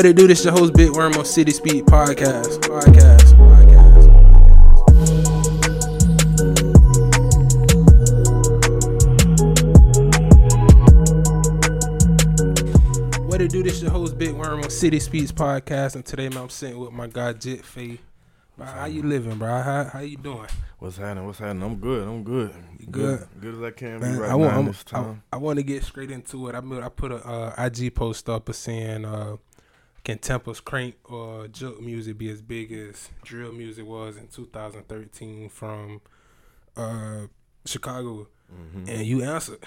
What it do? This your host Big Worm on City Speed Podcast. Podcast. Podcast. What it do? This your host Big Worm on City Speeds Podcast, and today man, I'm sitting with my guy Jit Faye. Bro, how you living, bro? How how you doing? What's happening? What's happening? I'm good. I'm good. You good? Good as I can Man, be right I want now time. I, I want to get straight into it. I I put a uh, IG post up saying, uh, "Can Tampa's crank or joke music be as big as drill music was in 2013 from uh, Chicago?" Mhm. And you answered.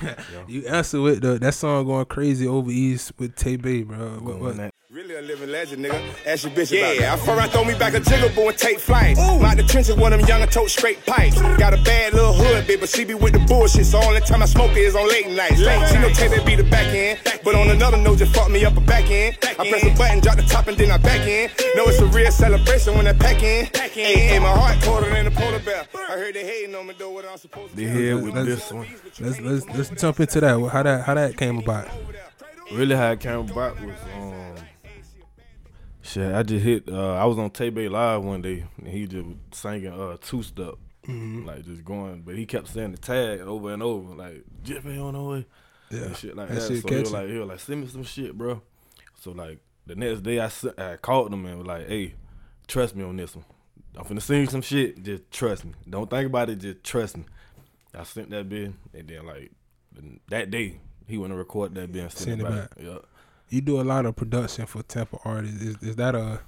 you answer with the that song going crazy over east with Tay Bay, bro. What, what, Really a living legend, nigga. Ask your bitch about Yeah, I fuck around, throw me back a jiggle boy and take flight. My the trenches, one of them young and tote straight pipes. Got a bad little hood, bitch, but she be with the bullshit. So only time I smoke it is on late nights. Late. She no take that be the back end, but on another note, just fuck me up a back end. I press a button, drop the top, and then I back in. No, it's a real celebration when I pack in. Hey, hey, my heart colder than a polar bear. I heard they hating on me, though, what I'm supposed to They do. here with Let's- this one. let's let's let's jump into that. How that how that came about? Really how it came about was um shit. I just hit. Uh, I was on Tay Bay Live one day and he just singing uh two step, Mm-hmm. like just going. But he kept saying the tag over and over, like Jiffy on the way. Yeah, and shit like that that. shit so he was like, he was like, send me some shit, bro. So like the next day, I I called him and was like, hey, trust me on this one. I'm finna send you some shit. Just trust me. Don't think about it. Just trust me. I sent that bit, and then like that day, he went to record that bit and send, Send it back. back. Yeah. You do a lot of production for Tampa artists. Is is that a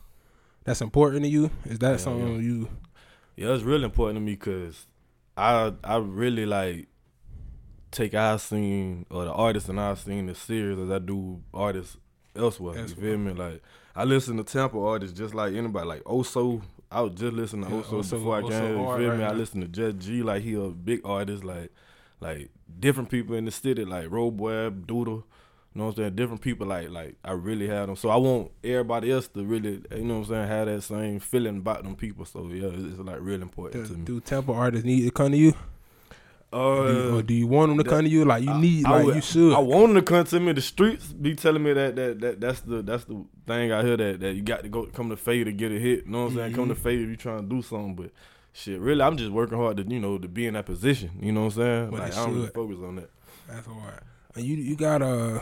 that's important to you? Is that Yeah, something yeah. you? Yeah, it's really important to me because I I really like take our scene or the artists in our scene as serious as I do artists elsewhere. Elsewhere. You feel me? Like I listen to Tampa artists just like anybody. Like Oso, I was just listening to Yeah, Oso, Oso- before I came. You feel right me? I now. listen to Jet G, like he a big artist. Like like different people in the city, like Road Boy, Doodle. You know what I'm saying? Different people, like like I really had them. So I want everybody else to really, you know what I'm saying, have that same feeling about them people. So yeah, it's, it's like real important Do, to me. do Tampa artists need to come to you? Uh, Do you, or do you want them to come to you? Like you need, I like would- you should. I want them to come to me. The streets be telling me that that, that that's the that's the thing I hear that that you got to go come to Faye to get a hit. You know what I'm saying? Come Mm-hmm. to Faye if you trying to do something. But shit, really, I'm just working hard to you know to be in that position. You know what I'm saying? But like I don't really focus on that. That's all right. And you you got uh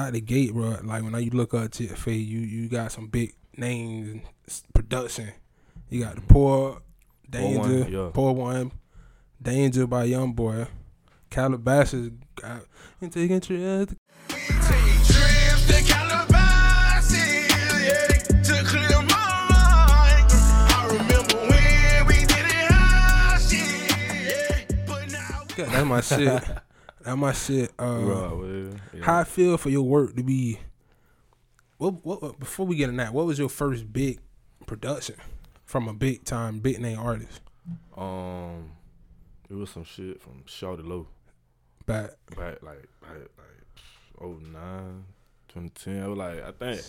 out the gate, bro. Like when you look up Jit Faye, you you got some big names and production. You got the poor danger, One, yeah. Pour One, danger by young boy. Calabasas got and taking trips. Trips to to clear my mind. I remember when we did it high shit, yeah, but now. Yeah, That's my shit. That's my shit. Uh, Right, well, yeah. How I feel for your work to be. What, what before we get in that? What was your first big production from a big time big name artist? Um, it was some shit from Shawty Lo Back back like like like oh nine, 2010. It was like I think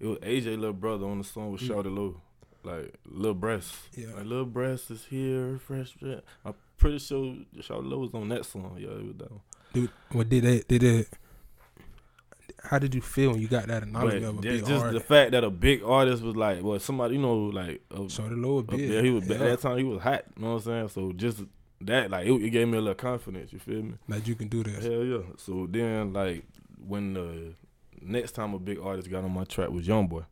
it was AJ little brother on the song with Shawty Lo. Like little breast, Yeah. Like little breast is here, fresh. I'm pretty sure Shawty Lo was on that song. Yeah, it was down. Dude, what did it did it? How did you feel when you got that acknowledgement of a just, big just the fact that a big artist was like, well, somebody you know, like the lower up big, he was yeah, at that time he was hot. You know what I'm saying? So just that, like, it, it gave me a little confidence. You feel me? that you can do this. Hell yeah. So then, like, when the next time a big artist got on my track was YoungBoy,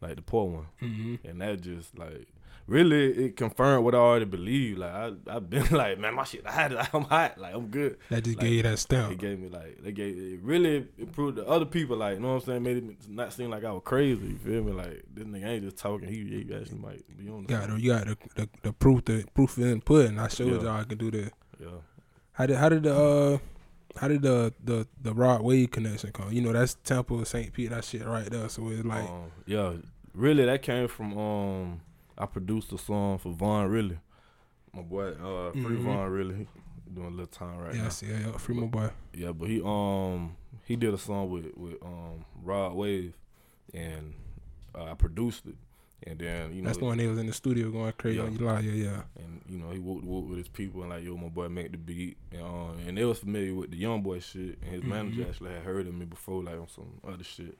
like the Pour One, hmm and that just like really it confirmed what I already believed. Like I I've been like, man, my shit hot. I'm hot. Like I'm good. That just Like, gave you that stamp. It gave me like they gave it really improved the other people. Like you know what I'm saying, made it not seem like I was crazy. You feel me? Like this nigga ain't just talking. He, he actually might be on. the Got you got the, the, the proof the proof in pudding. I showed Yeah. y'all I can do that. Yeah. How did how did the uh how did the the the Rod Wave connection come? You know that's Tampa of St. Pete that shit right there. So it's like um, yeah, really that came from um I produced a song for Vaughn Really, my boy uh Free Mhm. Vaughn Really, doing a little time right now. yes, yeah, yeah, free my boy. Yeah, but he um he did a song with with um Rod Wave, and uh, I produced it, and then you know That's the one they was in the studio going crazy Yeah. on. Yeah, yeah. and you know he worked, worked with his people and like yo my boy make the beat and um, and they was familiar with the young boy shit and his manager Mhm. actually had heard of me before like on some other shit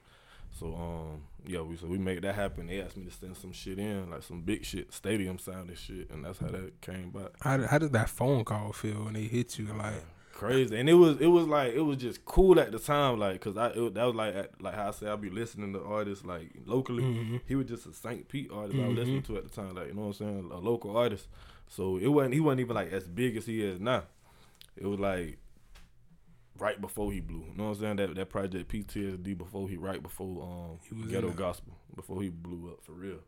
So um yeah, we so we made that happen. They asked me to send some shit in, like some big shit, stadium sound and shit, and that's how that came by. How did, how did that phone call feel when they hit you? Like, Crazy, and it was it was like it was just cool at the time, like cause I it, that was like at, like how I say I'd be listening to artists like locally. Mm-hmm. He was just a St. Pete artist I was listening to at the time, like you know what I'm saying, a local artist. So it wasn't he wasn't even like as big as he is now. It was like right before he blew. You know what I'm saying? That that project PTSD before he right before um He was ghetto gospel before he blew up for real.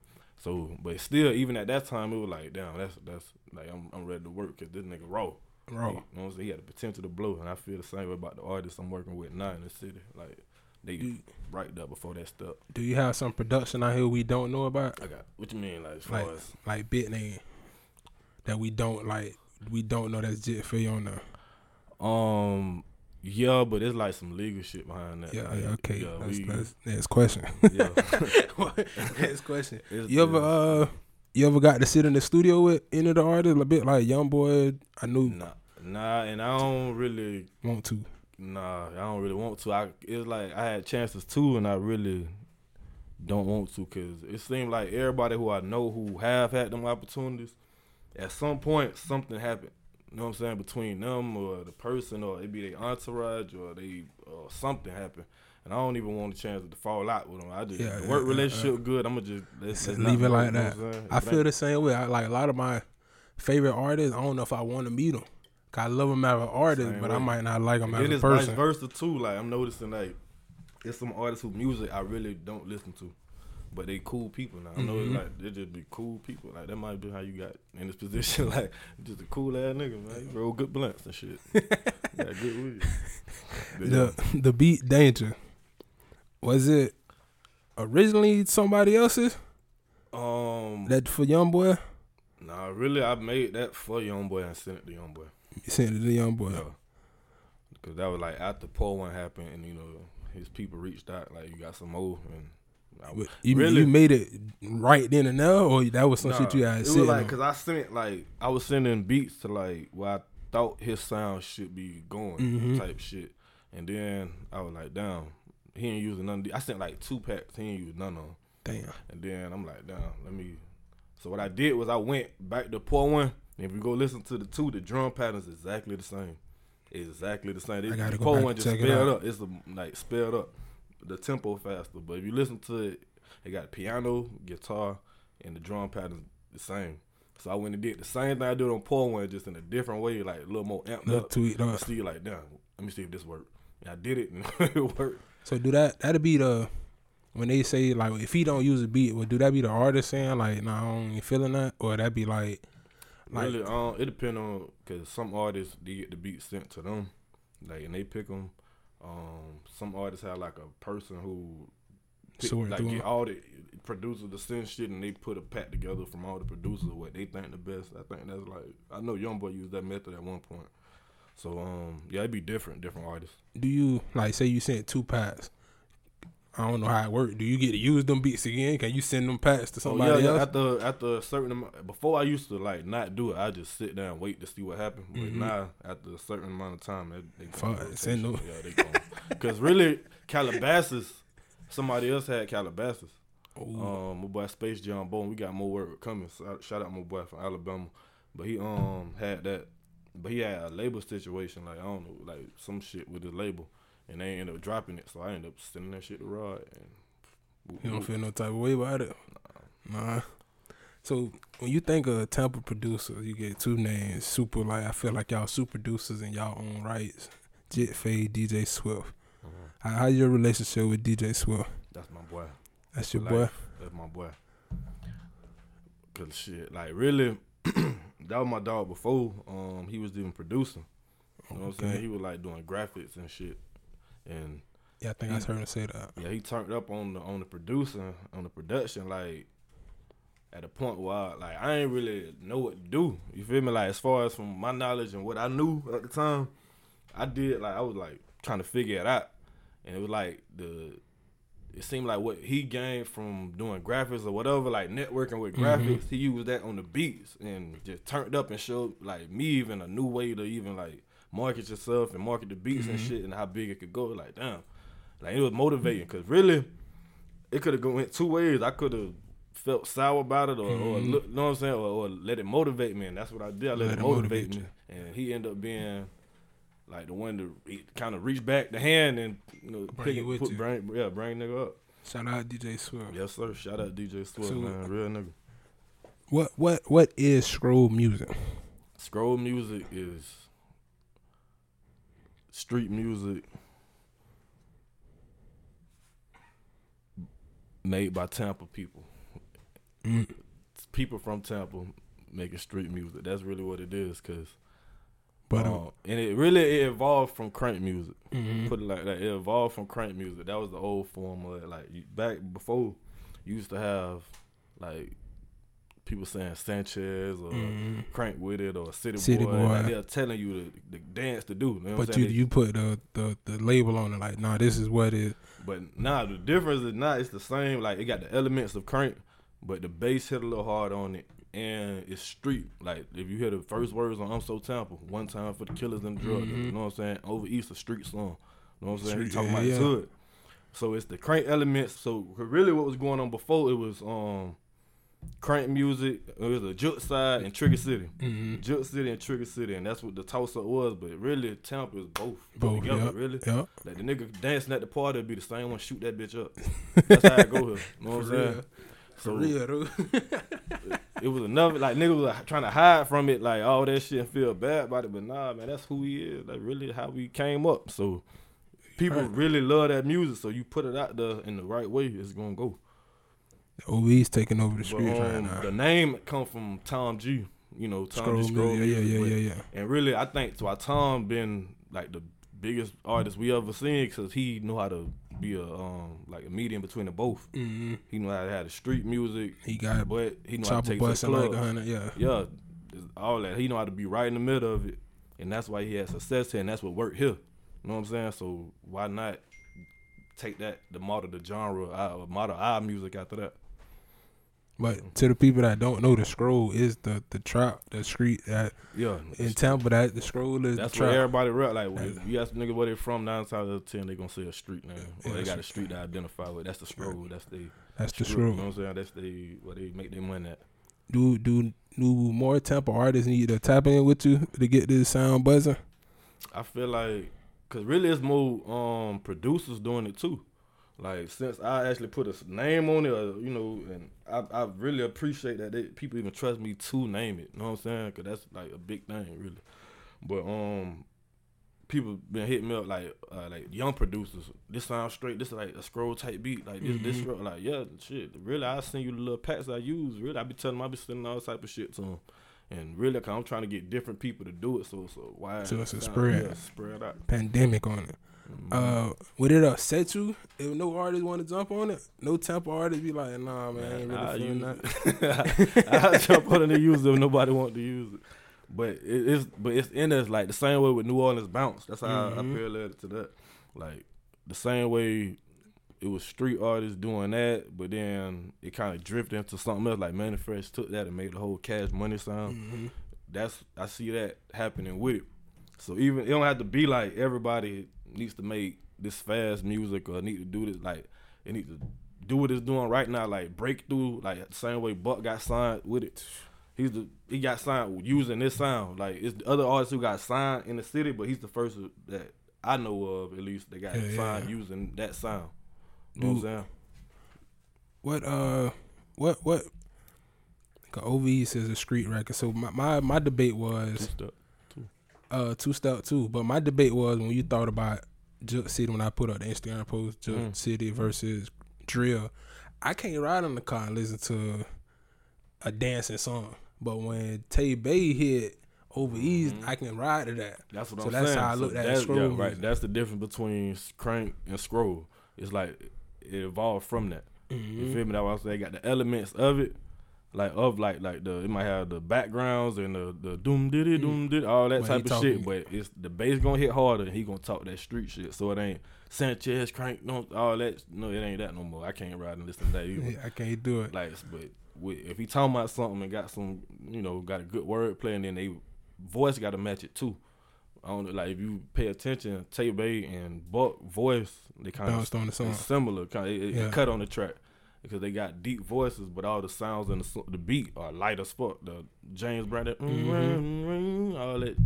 So, but still, even at that time, it was like, damn, that's that's like I'm I'm ready to work because this nigga raw. Raw. You know what I'm saying? He had the potential to blow, and I feel the same way about the artists I'm working with now in the city. Like they You- right there before that stuff. do you have some production out here we don't know about? I got what you mean, like as far Like, as like bit name that we don't like. We don't know that's Jit Faye on there. um yeah, but it's like some legal shit behind that. Yeah, Like, yeah, okay. yeah, that's, we- that's next question. yeah. next question. It's- You ever uh, you ever got to sit in the studio with any of the artists? A bit like Young Boy. I knew Nah, nah, and I don't really want to. Nah, I don't really want to. I it's like I had chances too, and I really don't want to because it seemed like everybody who I know who have had them opportunities, at some point something happened. You know what I'm saying between them or the person or it be their entourage or they or something happened, and I don't even want a chance to fall out with them. I just Yeah, the work yeah, relationship good. I'm gonna just let's, Just let's leave it like that. I it feel the same way. I, like a lot of my favorite artists. I don't know if I want to meet them. I love them as an artist, Same but I might not like them as a it's vice versa too. Like I'm noticing, like it's some artists who music I really don't listen to, but they cool people now. I know Mm-hmm. it's like they just be cool people. Like that might be how you got in this position. like just a cool ass nigga, man. You roll good blunts and shit. got good weed. The the beat Danger was it originally somebody else's Um, that for Young Boy? nah, really, I made that for Young Boy and sent it to Young Boy. You sent it to Young Boy. Yeah. Cause that was like after Pour one happened, and you know his people reached out like you got some more, and You, Really? you made it right then and there, or that was some shit you Nah, had it said. was like because I sent like I was sending beats to like where I thought his sound should be going Mhm. type shit, and then I was like, damn, he ain't using none. Of these. I sent like two packs, he ain't using none of them, Damn. and then I'm like, damn, let me. So what I did was I went back to pour one. And if you go listen to the two, the drum patterns exactly the same, exactly the same. I gotta the go back one just spelled up. It's a, like spelled up, the tempo faster. But if you listen to it, it got piano, guitar, and the drum patterns the same. So I went and did the same thing I did on Pour One, just in a different way, like a little more amped Little up. tweaked I up. see like, damn, let me see if this worked. And I did it, and it worked. So do that? That'd be the when they say like if he don't use a beat, well, do that be the artist saying like, nah, I don't ain't feeling that, or that be like, like really, um, it depends on because some artists they get the beat sent to them, like and they pick them. Um, some artists have like a person who pick, like get all the producers to send shit, and they put a pack together from all the producers what they think the best. I think that's like I know YoungBoy used that method at one point. So um, yeah, it'd be different, different artists. do you like say you sent two packs? I don't know how it worked. Do you get to use them beats again? Can you send them packs to Oh, somebody yeah, else? yeah, after after a certain amount, before I used to like not do it, I just sit down and wait to see what happened. But Mhm. now, after a certain amount of time, they, they in send them. Yeah. Because really, Calabasas, somebody else had Calabasas. Ooh. Um, my boy Space John Bone, we got more work coming. So, shout out my boy from Alabama, but he um had that, but he had a label situation. Like I don't know, like some shit with his label, and they ended up dropping it. So I ended up sending that shit to Rod. And You don't feel no type of way about it? Nah. So when you think of Tampa producers, you get two names. Super like I feel like y'all super producers in y'all own rights. Jit Faye, DJ Swift. How, how's your relationship with DJ Swift? that's my boy. That's your Life. boy. That's my boy. Cause shit, like really, that was my dog before. Um, he was even producing. You know what I'm saying? He was like doing graphics and shit, and Yeah, I think I heard him say that. yeah, he turned up on the on the producing on the production like at a point where I, like I ain't really know what to do. You feel me? Like as far as from my knowledge and what I knew at the time, I did like I was like trying to figure it out, and it was like the. It seemed like what he gained from doing graphics or whatever, like networking with mm-hmm. graphics, he used that on the beats and just turned up and showed like me even a new way to even like market yourself and market the beats and mm-hmm. shit and how big it could go. Like damn, like it was motivating because really, it could have went two ways. I could have felt sour about it, or, or mm-hmm. look, you know what I'm saying, or, or let it motivate me, and that's what I did. I let, Let it motivate, motivate me, and he ended up being like the one to kind of reach back the hand and you know Bring pick you it, with put you. bring yeah bring nigga up. Shout out DJ Swift. Yes sir. Shout out DJ Swift, So- man, real nigga. What what what is scroll music? Scroll music is street music made by Tampa people. Mm. People from Tampa making street music. That's really what it is, cause But uh, um, and it really it evolved from crank music. mhm. Put it like that. It evolved from crank music. That was the old form of it. Like back before, you used to have like people saying Sanchez or Mhm. crank with it or city, City boy. Boy. Like they're telling you the, the dance to do. You know but you you put the, the the label on it like, nah, this is what it. But nah, the difference is not. It's the same. Like it got the elements of crank, but the bass hit a little hard on it, and it's street. Like if you hear the first words on "I'm So Tampa," one time for the killers and the drug dealers. You know what I'm saying? Over East, a street song. You know what I'm saying? Street, talking yeah, about yeah. hood. So it's the crank elements. So really, what was going on before it was um crank music. It was a Juke side and Trigger City. Mhm. Juke City and Trigger City, and that's what the toss up was. But really, Tampa is both. Both, together, yep, really. yep. Like the nigga dancing at the party be the same one shoot that bitch up. That's how it go here. You know what I'm saying? So For real, though. it was another like nigga was like, trying to hide from it, like all that shit and feel bad about it. But nah, man, that's who he is. Like really how we came up. So people Right. really love that music. So you put it out there in the right way, it's gonna go. OV's taking over the But, streets right um, now. the name come from Tom G. You know, Tom Scroll G. Scroll yeah, yeah, yeah, yeah, yeah. And really, I think to our Tom been like the biggest artist we ever seen because he knew how to be a um like a medium between the both. hmm He knew how to have the street music, He got but he knew how to take it to the busting like. Yeah. yeah, all that. He know how to be right in the middle of it, and that's why he had success here, and that's what worked here. You know what I'm saying? So why not take that the model, the genre, our, model our music after that? But to the people that don't know, the scroll is the the trap, the street that Yeah, in Tampa. That the scroll is That's the where trap. everybody rap. Like if you ask a nigga where they from, nine times out of ten they gonna say a street name, or they got a street to identify with. That's the scroll. That's the That's the scroll. You know what I'm saying? That's they where they make their money at. Do do do more Tampa artists need to tap in with you to get this sound buzzing? I feel like, cause really it's more um producers doing it too. Like since I actually put a name on it, or, you know, and I, I really appreciate that they, people even trust me to name it. You know what I'm saying? Cause that's like a big thing, really. But um, people been hitting me up like uh, like young producers. This sounds straight. This is like a scroll type beat. Like this, this scroll. Like yeah, shit. Really, I send you the little packs I use. Really, I be telling them I be sending all type of shit to them. And really, cause I'm trying to get different people to do it. So so why? So it's a spread. yeah, spread out. Pandemic on it. Uh, would it upset you if no artist want to jump on it? No Tampa artist be like, nah, man, I ain't I really that. I jump on it and use it if nobody want to use it. But it is, but it's in us like the same way with New Orleans bounce. That's how I, I Mhm. parallel it to that. Like the same way it was street artists doing that, but then it kind of drifted into something else. Like Mannie Fresh took that and made the whole Cash Money sound. Mhm. That's I see that happening with it. So even it don't have to be like everybody needs to make this fast music or need to do this like it needs to do what it's doing right now, like breakthrough, like the same way Buck got signed with it. He's the he got signed using this sound. Like it's the other artists who got signed in the city, but he's the first that I know of at least that got Yeah, signed yeah. using that sound. You know what I'm saying? What uh, what what? 'cause OV says a street record. So my my, my debate was. Uh two step two. But my debate was when you thought about Juke City when I put up the Instagram post Juke Mm. City versus Drill. I can't ride in the car and listen to a dancing song. But when Tay Bay hit over East, I can ride to that. That's what So I'm that's saying. how I looked at that's, Scroll yeah, right. That's the difference between crank and scroll. It's like it evolved from that. Mm-hmm. You feel me? That's why I say got the elements of it, like of like like the it might have the backgrounds and the the doom diddy doom mm. diddy all that But type of shit. But it's the bass gonna hit harder. and He gonna talk that street shit. So it ain't Sanchez crank no all that. No, it ain't that no more. I can't ride and listen to that either. Yeah, I can't do it. Like, but with, if he talking about something and got some, you know, got a good word play, and then they voice got to match it too. I don't know, like if you pay attention, Tay Bay and Buck voice, they kind of Bounced on the similar. Kind of it, it Yeah. cut on the track because they got deep voices, but all the sounds and the, the beat are light as fuck. The James Brandon, Mm-hmm. all that,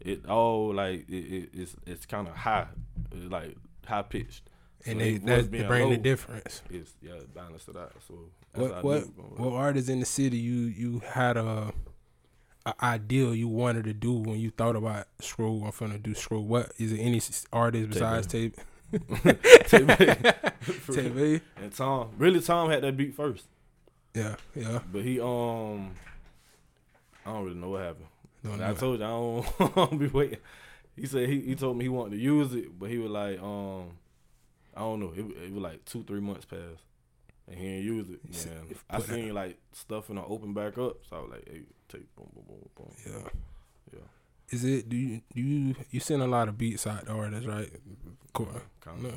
it all like it, it, it's it's kind of high, it's like high pitched. and So they that they bring the difference. Is yeah, balance it out. So that's What what what artists in the city you you had a, a ideal you wanted to do when you thought about scroll? I'm finna do scroll. What is it? Any artist besides Tape? Tay Bay. For real. Tape? and Tom, really Tom had that beat first, Yeah, yeah. but he um, I don't really know what happened. I told you I don't, I don't be waiting. He said he, he told me he wanted to use it, but he was like, um, I don't know. It, it was like two three months passed, and he didn't use it. if I seen like stuff and I open back up, so I was like, hey, take boom boom boom boom. Yeah. Yeah. Is it? Do you do you you send a lot of beats out to artists, right? No.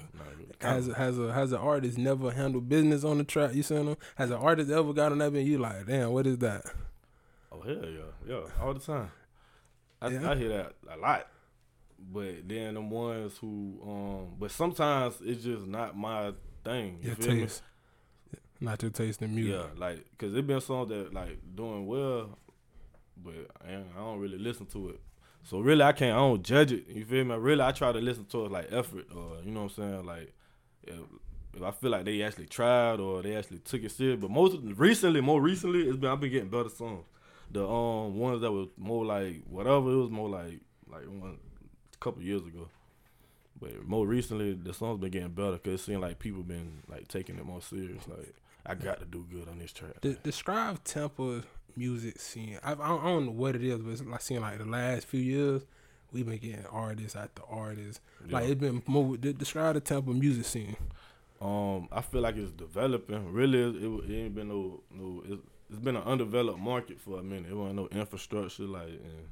Has has a has an artist never handled business on the track? You send them. Has an artist ever got on that and you like, damn, what is that? Oh hell yeah, yeah, all the time. I, Yeah. I hear that a lot, but then the ones who, um, but sometimes it's just not my thing. You Your feel me? taste, not your taste in music. Yeah, like because it been songs that like doing well, but I, I don't really listen to it. So really, I can't. I don't judge it. You feel me? Really, I try to listen to it like effort, or you know what I'm saying. Like if, if I feel like they actually tried or they actually took it serious. But most recently, more recently, it's been I've been getting better songs. The um ones that was more like whatever, it was more like like one a couple years ago. But more recently, the songs been getting better because it seemed like people been like taking it more serious. Like I got to do good on this track. De- describe Tampa music scene. I, I don't I don't know what it is, but it's like seeing like the last few years, we've been getting artists after artists. Like it's been more. de- Describe the Tampa music scene. Um, I feel like it's developing. Really, it, it, ain't been no no. It's, it's been an undeveloped market for a minute. It wasn't no infrastructure like, and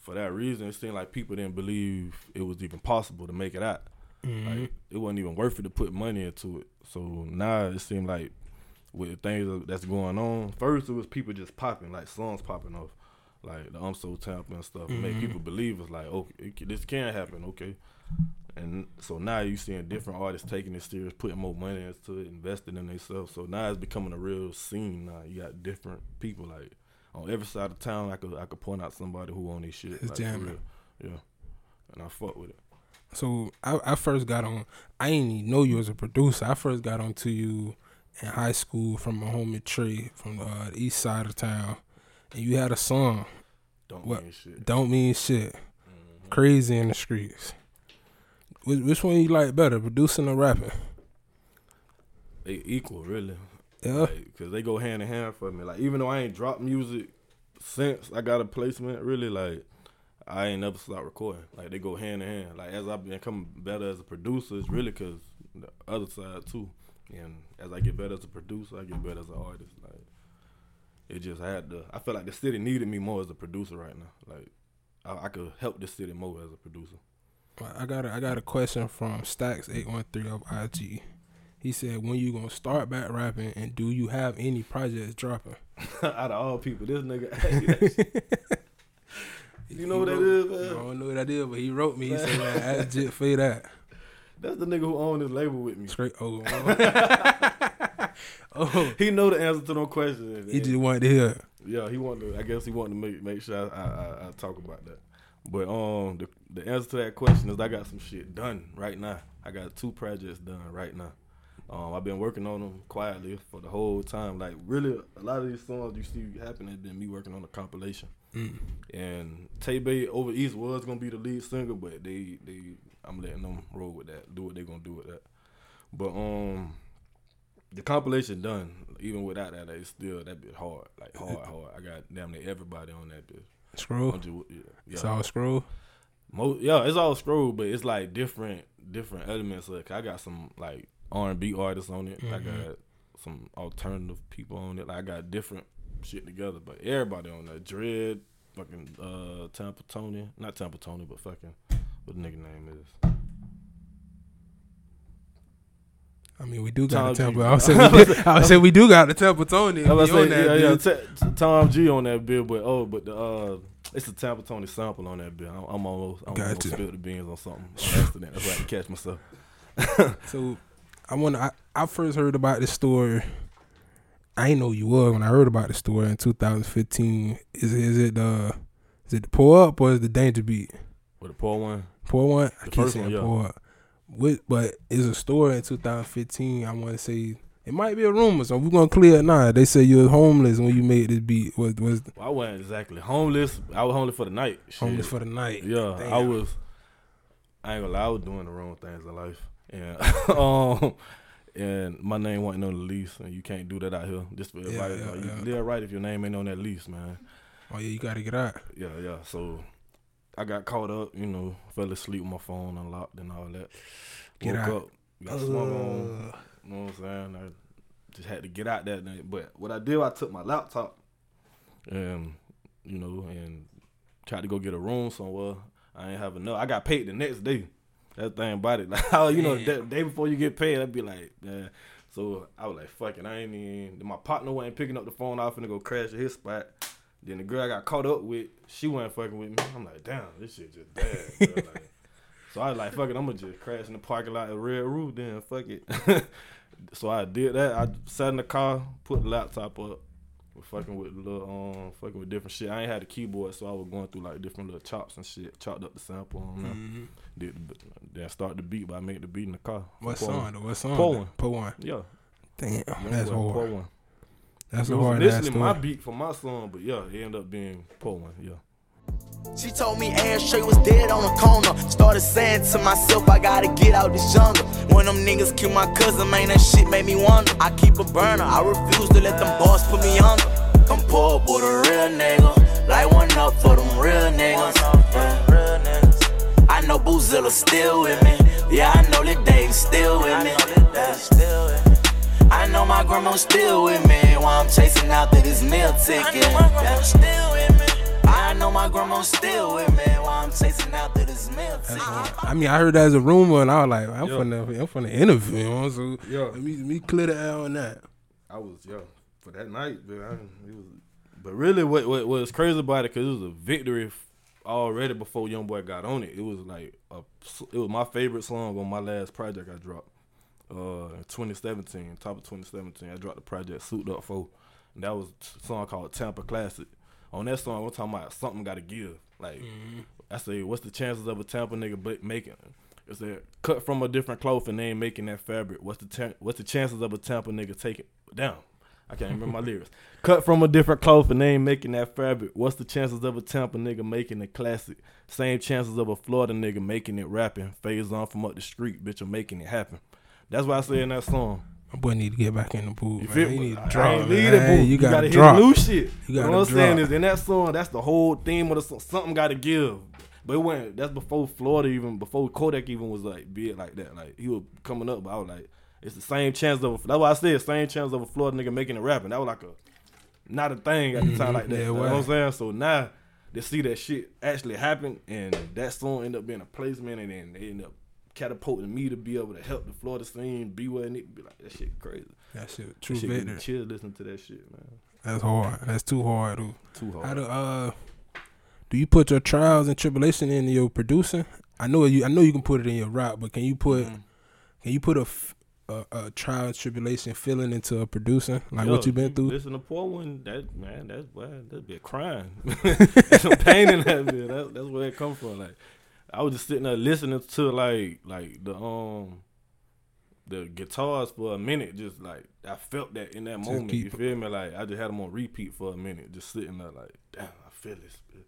for that reason, it seemed like people didn't believe it was even possible to make it out. Like it wasn't even worth it to put money into it. So now it seemed like with the things that's going on, first it was people just popping, like songs popping off, like the I'm so tapping and stuff, make mm-hmm. people believe it's like okay, it, this can happen, okay. And so now you seeing different artists taking it serious, putting more money into it, investing in themselves. So now it's becoming a real scene. Now you got different people like on every side of town. I could I could point out somebody who on this shit. It's like, jamming. Yeah, and I fuck with it. So I, I first got on. I didn't even know you as a producer. I first got on to you in high school from my homie Tree, from uh, the east side of town, and you had a song. Don't What? mean shit. Don't mean shit. Crazy in the streets. Which, which one you like better, producing or rapping? They equal, really. Yeah. because they go hand in hand for me. Like even though I ain't dropped music since I got a placement, really like I ain't never stopped recording. Like they go hand in hand. Like as I become better as a producer, it's really because the other side too. And as I get better as a producer, I get better as an artist. Like it just had to. I feel like the city needed me more as a producer right now. Like I, I could help the city more as a producer. I got a, I got a question from Stacks eight one three of IG. He said, "When you gonna start back rapping, and do you have any projects dropping?" Out of all people, this nigga. asked me that shit. you know what that is, man. I don't know what that is, but he wrote me. He said, "Man, ask Jit for that." That's the nigga who owned this label with me. Straight oh, oh, He know the answer to no questions. he just wanted to hear. it. yeah, he wanted to. I guess he wanted to make make sure I, I, I, talk about that. But um, the the answer to that question is I got some shit done right now. I got two projects done right now. Um, I've been working on them quietly for the whole time. Like really, a lot of these songs you see happen has been me working on a compilation. And Tay Bay Over East was gonna be the lead singer, but they they I'm letting them roll with that, do what they're gonna do with that. But um, the compilation done. Even without that, it's still that bit hard, like hard, hard. I got damn near everybody on that bitch. Scroll. Just- yeah, It's all scroll. Mo- yeah, it's all scroll, but it's like different different elements. Like I got some like R and B artists on it. I got some alternative people on it. Like I got different shit together, but everybody on that. Dread, fucking uh Tampa Tony, not Tampa Tony, but fucking what the nigga name is. I mean, we do got Tom a G. temple. I would say we, did, I would say we do got a Tampa Tony. I was He on that yeah, yeah. T- T- Tom G on that bill, but oh, but the uh, It's a Tampa Tony sample on that bill. I'm, I'm almost I'm Gotcha. gonna spill the beans on something on accident. That's why I had catch myself. So I want to. I, I first heard about this story. I ain't know you were when I heard about the story in 2015. Is is it the is it the pour up or is it the danger beat? With the Pour One, Pour one. I The keep saying one, yeah. pour. With, but it's a story in 2015. I want to say it might be a rumor, so we're gonna clear it now. They say you was homeless when you made this beat. Was was well, I wasn't exactly homeless. I was homeless for the night. Shit. homeless for the night? Yeah, I was. I ain't gonna lie, I was doing the wrong things in life, and um, and my name wasn't on the lease, and you can't do that out here. Just for Yeah, yeah, like, yeah. you live right if your name ain't on that lease, man. Oh yeah, you gotta get out. Yeah, yeah. So I got caught up, you know, fell asleep with my phone unlocked and all that. Get Woke out. up, got smoked on. Uh, You know what I'm saying? I just had to get out that night. But what I did, I took my laptop and you know, and tried to go get a room somewhere. I ain't have enough. I got paid the next day. That thing about it. Like how you know, that day before you get paid, I'd be like, yeah. So I was like, fuck it, I ain't even my partner wasn't picking up the phone, I was finna go crash at his spot. Then the girl I got caught up with, she wasn't fucking with me. I'm like, damn, this shit just bad. Like, so I was like, fuck it, I'm gonna just crash in the parking lot at Red Roof then, fuck it. so I did that. I sat in the car, put the laptop up, was fucking with little um fucking with different shit. I ain't had the keyboard, so I was going through like different little chops and shit. Chopped up the sample on there. mhm. Did the, then start the beat, but I made the beat in the car. What song? What song? Though? one. Yeah, Damn, that's hard. One. That's It a hard ass initially my beat for my song, but yeah, it ended up being Pour one. Yeah. She told me Ashtray was dead on the corner. Started saying to myself, I gotta get out this jungle. When them niggas kill my cousin, man, that shit made me wonder. I keep a burner, I refuse to let them boys put me under. Come pull up with a real nigga. Light one up for them real niggas. Yeah. I know Boozilla still with me. Yeah, I know that Dave still with me. Yeah. I know my grandma's still with me while I'm chasing after this meal ticket. Yeah. I know my grandma's still with me while I'm chasing after this meal ticket. I mean, I heard that as a rumor, and I was like, I'm from the I'm finna interview him. So Yeah. let me, let me clear the air on that. I was yeah for that night, but I, it was. But really, what what was crazy about it because it was a victory already before Young Boy got on it. It was like a, it was my favorite song on my last project I dropped, uh, 2017, top of 2017. I dropped the project "Suit Up For," and that was a song called Tampa Classic. On that song, we're talking about something got to give. Like I say, what's the chances of a Tampa nigga making? It's a cut from a different cloth and they ain't making that fabric. What's the ta- what's the chances of a Tampa nigga taking down? I can't remember my lyrics. Cut from a different cloth and they ain't making that fabric. What's the chances of a Tampa nigga making a classic? Same chances of a Florida nigga making it rapping. Phase on from up the street, bitch, I'm making it happen. That's what I say in that song. My boy need to get back in the booth. You man. He need to drop. man. need it, Hey, boo. You gotta, gotta drop. hit new shit. You You gotta know what I'm saying is in that song, that's the whole theme of the song. Something got to give. But it went. That's before Florida even before Kodak even was like big like that. Like he was coming up, but I was like, it's the same chance of. That's why I said same chance of a Florida nigga making it rapping. That was like a not a thing at the time mm-hmm. like that. Yeah, you know what I'm saying? So now they see that shit actually happen, and that song end up being a placement, and then they end up catapulting me to be able to help the Florida scene be where it need to be. Like that shit crazy. That shit, true That shit victory. chills listening to that shit, man. That's hard. That's too hard, dude. Too hard. How do uh, do you put your trials and tribulation in your producing? I know you. I know you can put it in your rap, but can you put Mhm. can you put a f- a, a trial and tribulation feeling into a producing like what Yo, you been through? Listen to Pour One. That man, that's why that'd be a crime. There's some pain in that bit. That, that's where it come from. Like I was just sitting there listening to like like the um the guitars for a minute. Just like I felt that in that moment. You feel me? Like I just had them on repeat for a minute, just sitting there like, damn, I feel this. Bit.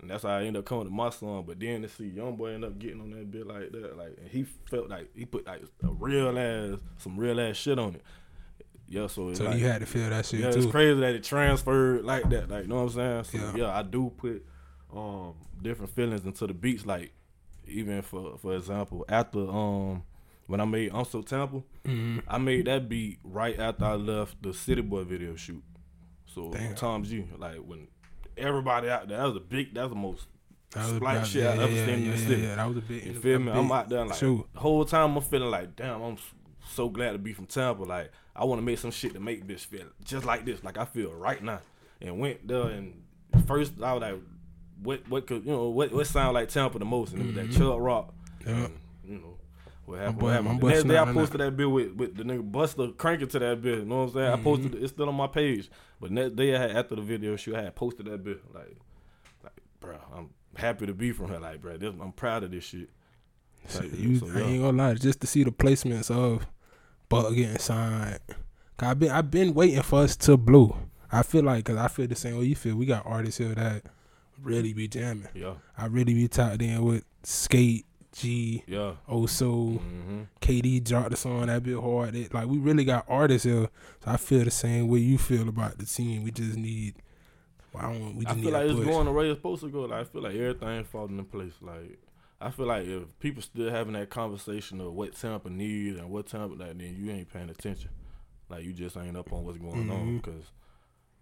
And that's how I ended up coming to my song. But then to see Young Boy end up getting on that bit like that, like and he felt like he put like a real ass, some real ass shit on it. Yeah, so so like, you had to feel that shit yeah, too. it's crazy that it transferred like that. Like, you know what I'm saying? So Yeah. yeah, I do put um different feelings into the beats. Like, even for for example, after um when I made I'm So Tampa, Mhm. I made that beat right after I left the City Boy video shoot. So Damn. Tom G, like when everybody out there, that was a big, that was the most That was slight about- shit yeah, I ever yeah, seen in yeah, the yeah, city. yeah, that was a big. You a feel me? I'm big out there like shoot. the whole time I'm feeling like, damn, I'm so glad to be from Tampa. Like I want to make some shit to make this feel just like this, like I feel right now. And went there and first I was like, what what could you know what what sound like Tampa the most, and it was that Chuck Rock. Mm-hmm. Yeah. And, you know. What happened? What happened? next day I posted that bill with, with the nigga Buster cranking to that bill. You know what I'm saying? I posted Mm-hmm. it. It's still on my page. But next day I had after the video shoot, I had posted that bill. Like, like, bro, I'm happy to be from her. Like, bro, this, I'm proud of this shit. Like, You, so, I ain't gonna lie, just to see the placements of Buck getting signed. I've been I've been waiting for us to blow. I feel like cause I feel the same way you feel. We got artists here that really be jamming. Yeah, I really be tapped in with Skate, G, yeah. Oso, hmm KD dropped the song that bit hard. It, like we really got artists here. So I feel the same way you feel about the team. We just need. I don't. We I feel need like it's push. going the way it's supposed to go. Like I feel like everything falling in place. Like I feel like if people still having that conversation of what Tampa needs and what Tampa like, then you ain't paying attention. Like you just ain't up on what's going on Mhm. because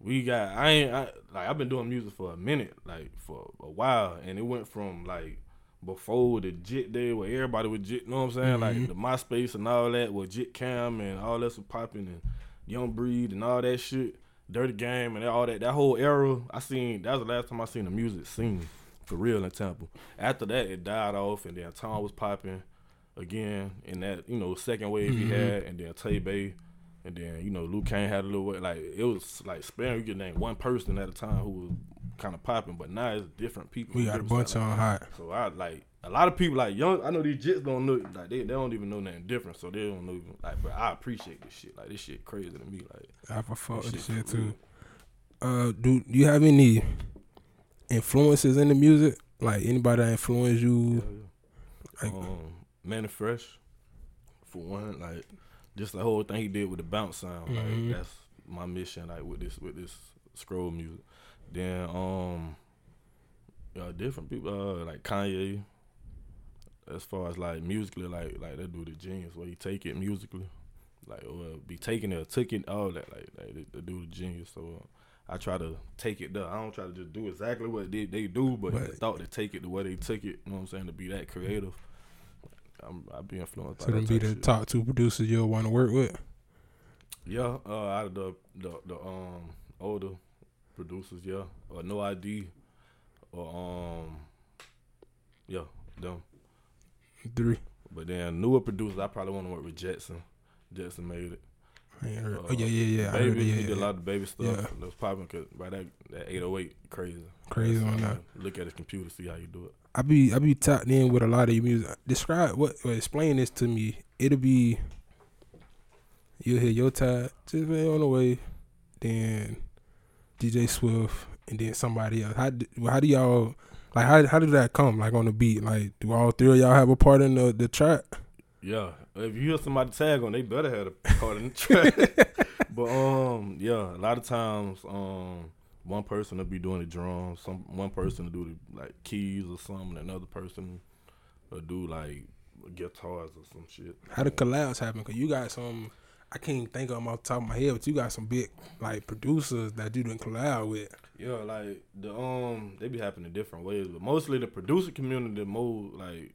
we got. I ain't I, like I've been doing music for a minute, like for a while, and it went from like before the Jit day where everybody was Jit. You know what I'm saying? Mhm. Like the MySpace and all that with Jit Cam and all that was popping and Young Breed and all that shit. Dirty Game and all that. That whole era, I seen. That was the last time I seen the music scene for real in Tampa. After that, it died off, and then Tom was popping again in that you know second wave he had, and then Tay Bay, and then you know Luke Kane had a little way. Like it was like sparing. You could name one person at a time who was kind of popping, but now it's different people. We got a bunch on hot. So I like a lot of people like young. I know these jits don't know like they, they don't even know nothing different. So they don't know even like. But I appreciate this shit. Like this shit crazy to me. Like I for fuck with This shit too. Uh, do do you have any influences in the music? Like anybody that influenced you? Like, um, Mannie Fresh, for one, like just the whole thing he did with the bounce sound, Mhm. like that's my mission, like with this with this scroll music. Then um, yeah, different people, uh, like Kanye. As far as like musically, like like that dude the genius, where he take it musically, like or be taking it, or took it, all that, like like the, the dude the genius. So. Uh, I try to take it there. I don't try to just do exactly what they, they do, but, But- the thought to take it the way they took it. You know what I'm saying? To be that creative. I'm, I'd be influenced by so that them be the shit. top two producers you'll want to work with. Yeah, uh, out of the the, the um older producers, yeah, or No ID, or um, yeah, them. Three. But then newer producers, I probably want to work with Jetson. Jetsonmade it. I ain't heard. Uh, oh yeah, yeah, yeah. I Baby, heard it, he yeah, did a lot of baby stuff. Yeah. That was popping cause by that that 808 crazy. Crazy on that. Look at his computer, see how you do it. I be I be tapped in with a lot of your music. Describe what explain this to me. It'll be you'll hear your tag just on the way, then DJ Swift, and then somebody else. How do, how do y'all like how how did that come like on the beat? Like do all three of y'all have a part in the the track? Yeah, if you hear somebody tag on, they better have a part in the track. but um, yeah, a lot of times um, one person will be doing the drums, some one person will do the like keys or something, and another person will do like guitars or some shit. How the collabs happen? Cause you got some. I can't think of them off the top of my head, but you got some big like producers that you done collab with. Yeah, like the um, they be happening different ways, but mostly the producer community more like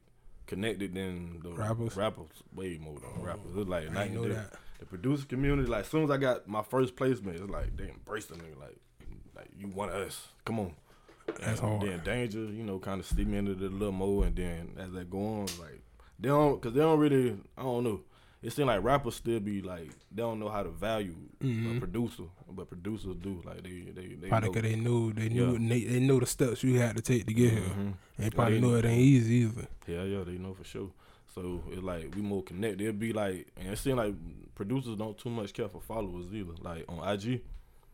connected than the Rappers? Rappers way more than rappers. It's like I night know day. that. The producer community, like, as soon as I got my first placement, it's like they embraced the nigga, like, like you want us. Come on. That's And hard. Then danger, you know, kind of steep me into the little more, and then as that go on, like they don't, cause they don't really, I don't know. It seems like rappers still be like they don't know how to value Mhm. a producer, but producers do. Like they, they, they Probably know. because they knew they knew Yeah. they, they knew the steps you had to take to get here. Mhm. They probably they- knew it ain't easy either. Yeah, yeah, they know for sure. So it's like we more connected. It'd be like, and it seems like producers don't too much care for followers either. Like on IG,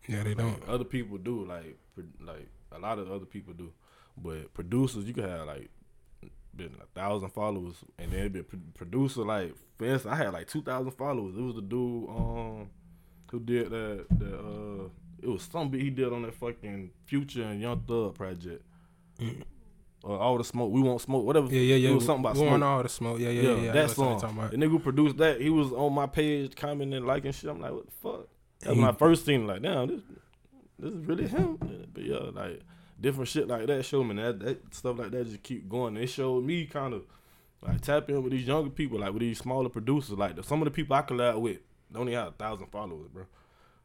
Yeah, they don't. Other people do, like like a lot of other people do, but producers you could have like been a thousand followers, and then it'd be a producer like instance, I had like two thousand followers. It was the dude um who did that that uh it was some beat he did on that fucking Future and Young Thug project. Or all the smoke, we won't smoke, whatever. Yeah, yeah, yeah. It was something about we want smoke. all the smoke. Yeah, yeah, Yeah, yeah. yeah. That song. talking about. The nigga who produced that, he was on my page commenting, liking shit. I'm like, what the fuck? That's when I first seen like, damn, this this is really him. But yeah, like different shit like that showed me that, that stuff like that just keep going. It showed me kind of like tap in with these younger people, like with these smaller producers. Like the, some of the people I collab with even have a thousand followers, bro.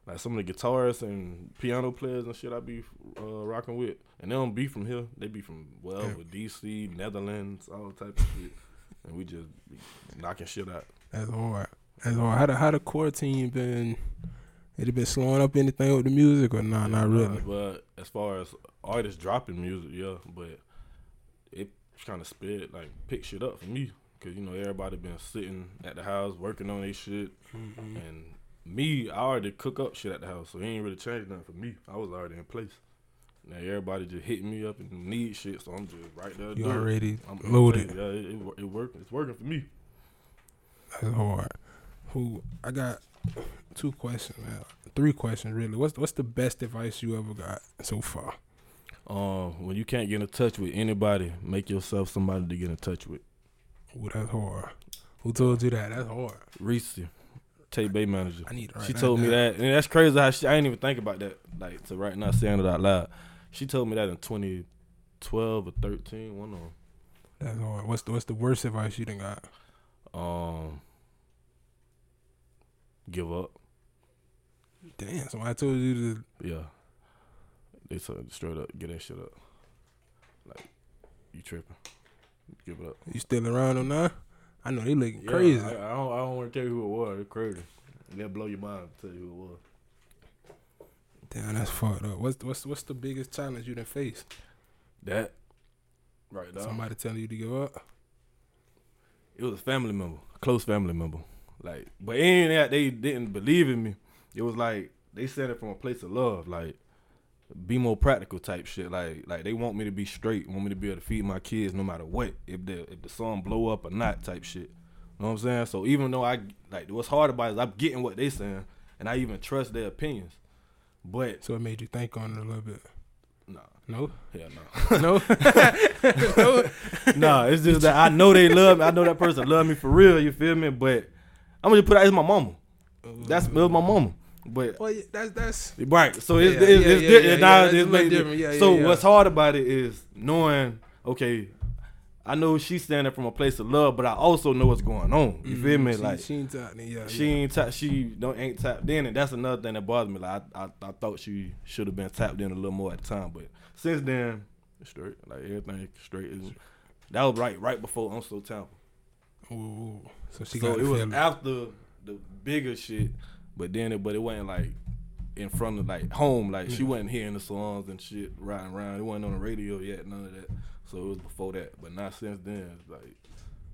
Like some of the guitarists and piano players and shit I be uh, rocking with, and they don't be from here. They be from wherever, DC, Netherlands, all type of shit, and we just be knocking shit out. That's hard. That's hard. How the how the core team been? It have been slowing up anything with the music or nah, not really. But as far as artists dropping music, yeah, but it kind of sped like pick shit up for me because you know everybody been sitting at the house working on their shit, Mm-hmm. and me, I already cook up shit at the house, so it ain't really changed nothing for me. I was already in place. Now everybody just hitting me up and need shit, so I'm just right there. You already I'm loaded. Yeah, it, it, it working. It's working for me. That's hard. Who I got two questions, man. Three questions really. What's what's the best advice you ever got so far? Um, when you can't get in touch with anybody, make yourself somebody to get in touch with. Ooh, that's hard. Who told you that? That's hard. Reese, Tay Bay manager. I need She told me that, and that's crazy. How she, I didn't even think about that. Like to right now, saying it out loud. She told me that in 2012 or 13. One of them. That's hard. What's the what's the worst advice you done got? Um, give up. Damn, somebody told you to Yeah, they said straight up, get that shit up. Like you tripping? Give it up. you still around them now? I know they looking Yeah, crazy. I, I don't. I don't want to tell you who it was. It's crazy. They'll blow your mind. to Tell you who it was. Damn, that's fucked up. What's what's what's the biggest challenge you done faced? That right now. Somebody telling you to give up? it was a family member, a close family member. Like, but ain't that they didn't believe in me. It was like they said it from a place of love, like be more practical type shit. Like, like they want me to be straight, want me to be able to feed my kids no matter what, if the if the sun blow up or not, type shit. You know what I'm saying? So even though I like what's hard about it is I'm getting what they saying, and I even trust their opinions. But So it made you think on it a little bit. nah, No? hell no. No? nah, it's just that I know they love me. I know that person love me for real. You feel me? But I'm gonna just put out. It's my mama. That's it was my mama. But well, yeah, that's that's right, so it's Yeah, it's, yeah, it's, yeah, di- yeah, now it's that's a little made- different. Yeah, so what's hard about it is knowing. Okay, I know she's standing from a place of love, but I also know what's going on. You feel me? Mm-hmm. she, like she ain't talking. Yeah, she yeah. ain't tap. She don't ain't tapped in, and that's another thing that bothers me. Like I, I, I thought she should have been tapped in a little more at the time, but since then, straight. Like everything straight. Is, that was right, right before I'm so. Ooh, ooh. So she so got it was feeling. after the bigger shit, but then it, but it wasn't like in front of like home. Like Mm. she wasn't hearing the songs and shit riding around. It wasn't on the radio yet, none of that. So it was before that, but not since then. It's like